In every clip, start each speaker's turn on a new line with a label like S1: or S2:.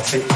S1: assez.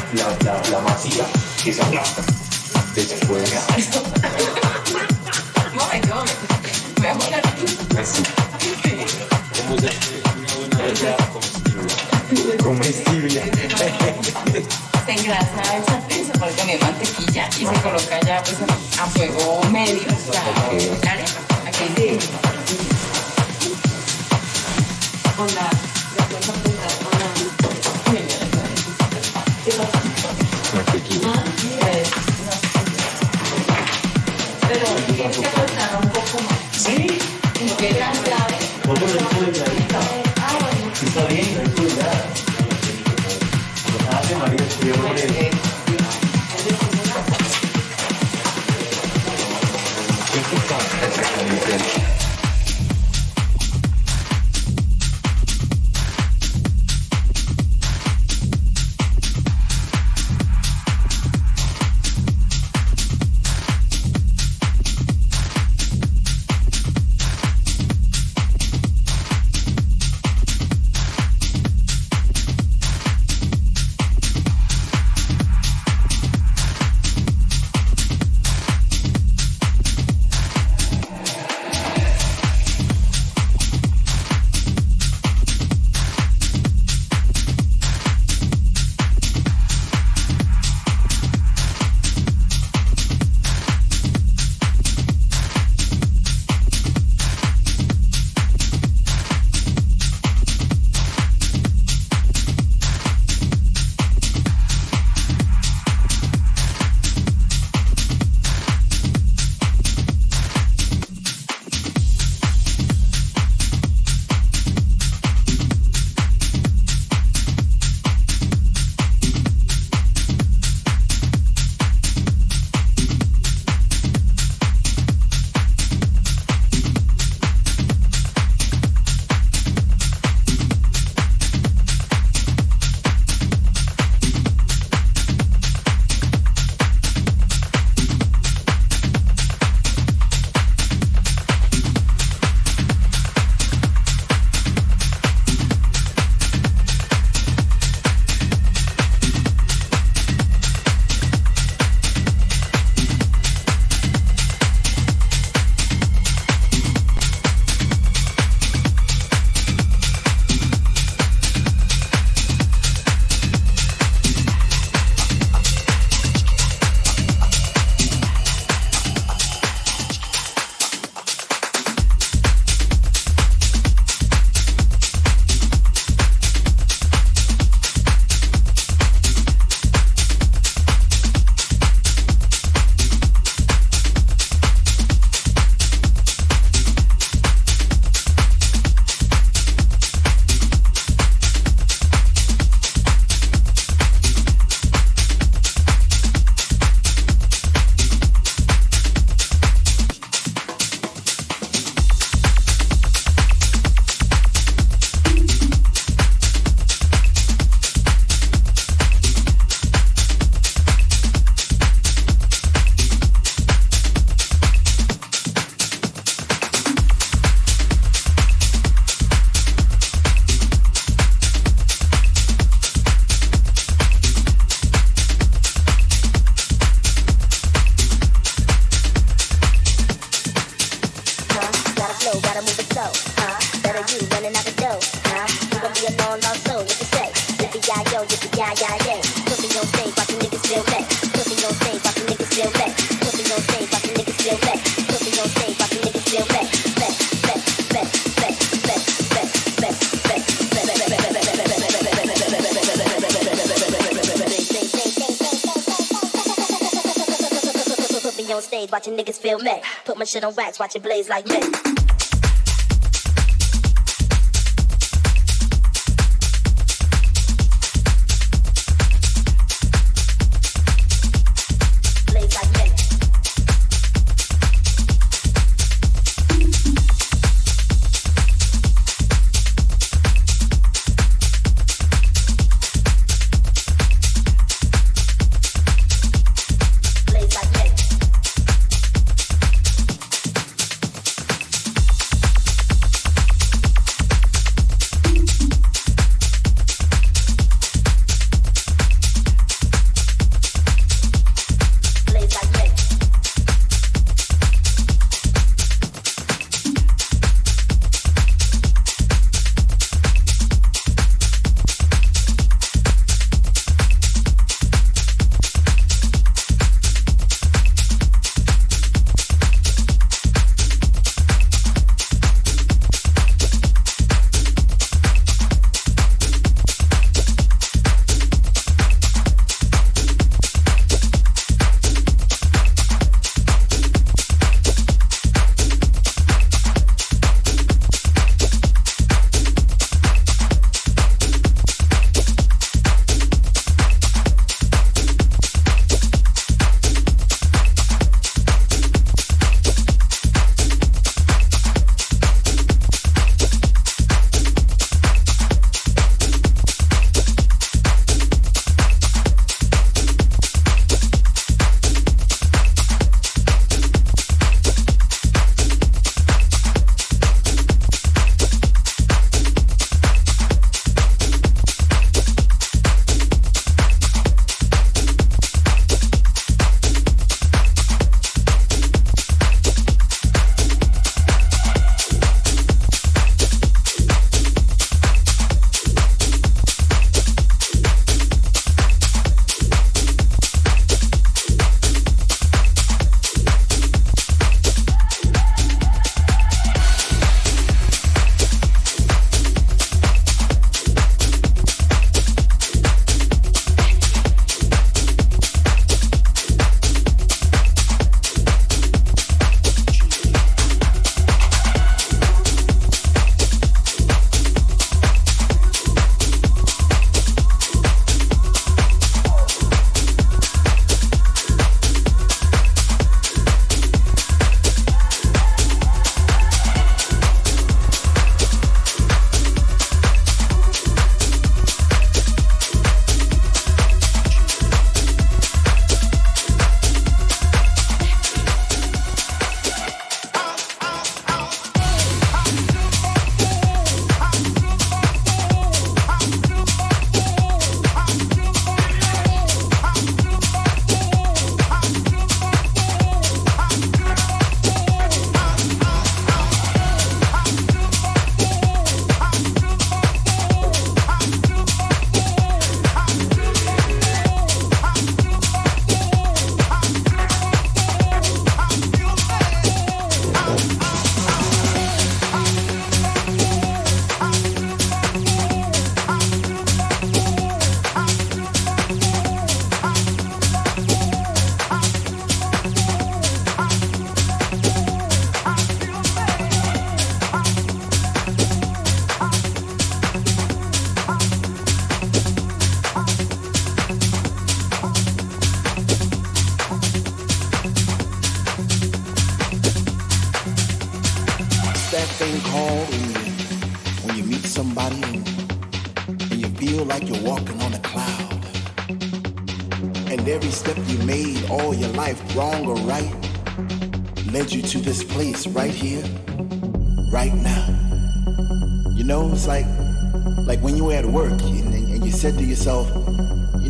S1: Shit on wax, watch it blaze like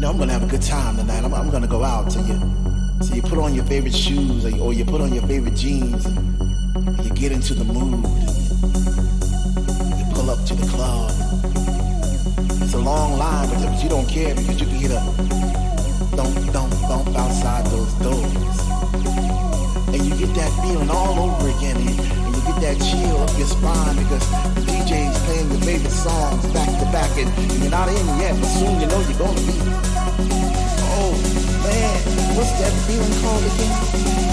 S1: that.
S2: into the mood. You pull up to the club. It's a long line, but you don't care because you can hear the thump, thump, thump outside those doors. And you get that feeling all over again, and, and you get that chill up your spine because DJ's playing your favorite songs back to back, and you're not in yet, but soon you know you're gonna be. Oh man, what's that feeling called again?